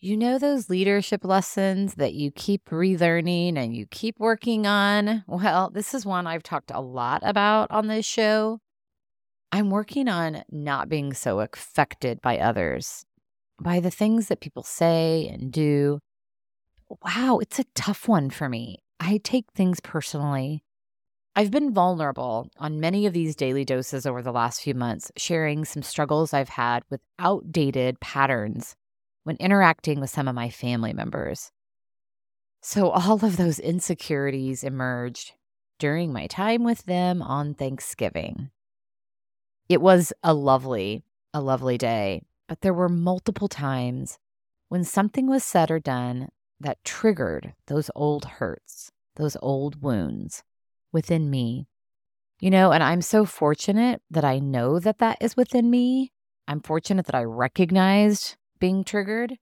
You know those leadership lessons that you keep relearning and you keep working on? Well, this is one I've talked a lot about on this show. I'm working on not being so affected by others, by the things that people say and do. Wow, it's a tough one for me. I take things personally. I've been vulnerable on many of these daily doses over the last few months, sharing some struggles I've had with outdated patterns when interacting with some of my family members. So, all of those insecurities emerged during my time with them on Thanksgiving. It was a lovely, a lovely day, but there were multiple times when something was said or done that triggered those old hurts, those old wounds within me. You know, and I'm so fortunate that I know that that is within me. I'm fortunate that I recognized being triggered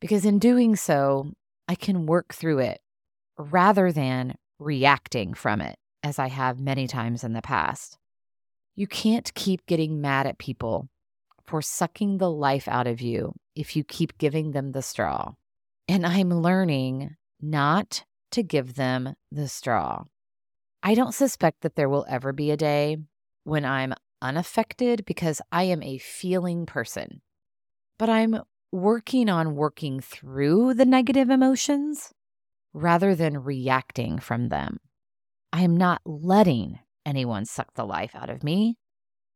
because in doing so, I can work through it rather than reacting from it, as I have many times in the past. You can't keep getting mad at people for sucking the life out of you if you keep giving them the straw. And I'm learning not to give them the straw. I don't suspect that there will ever be a day when I'm unaffected because I am a feeling person. But I'm working on working through the negative emotions rather than reacting from them. I am not letting anyone suck the life out of me,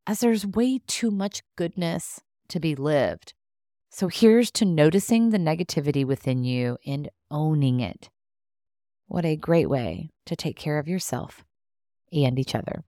as there's way too much goodness to be lived. So here's to noticing the negativity within you and owning it. What a great way to take care of yourself and each other.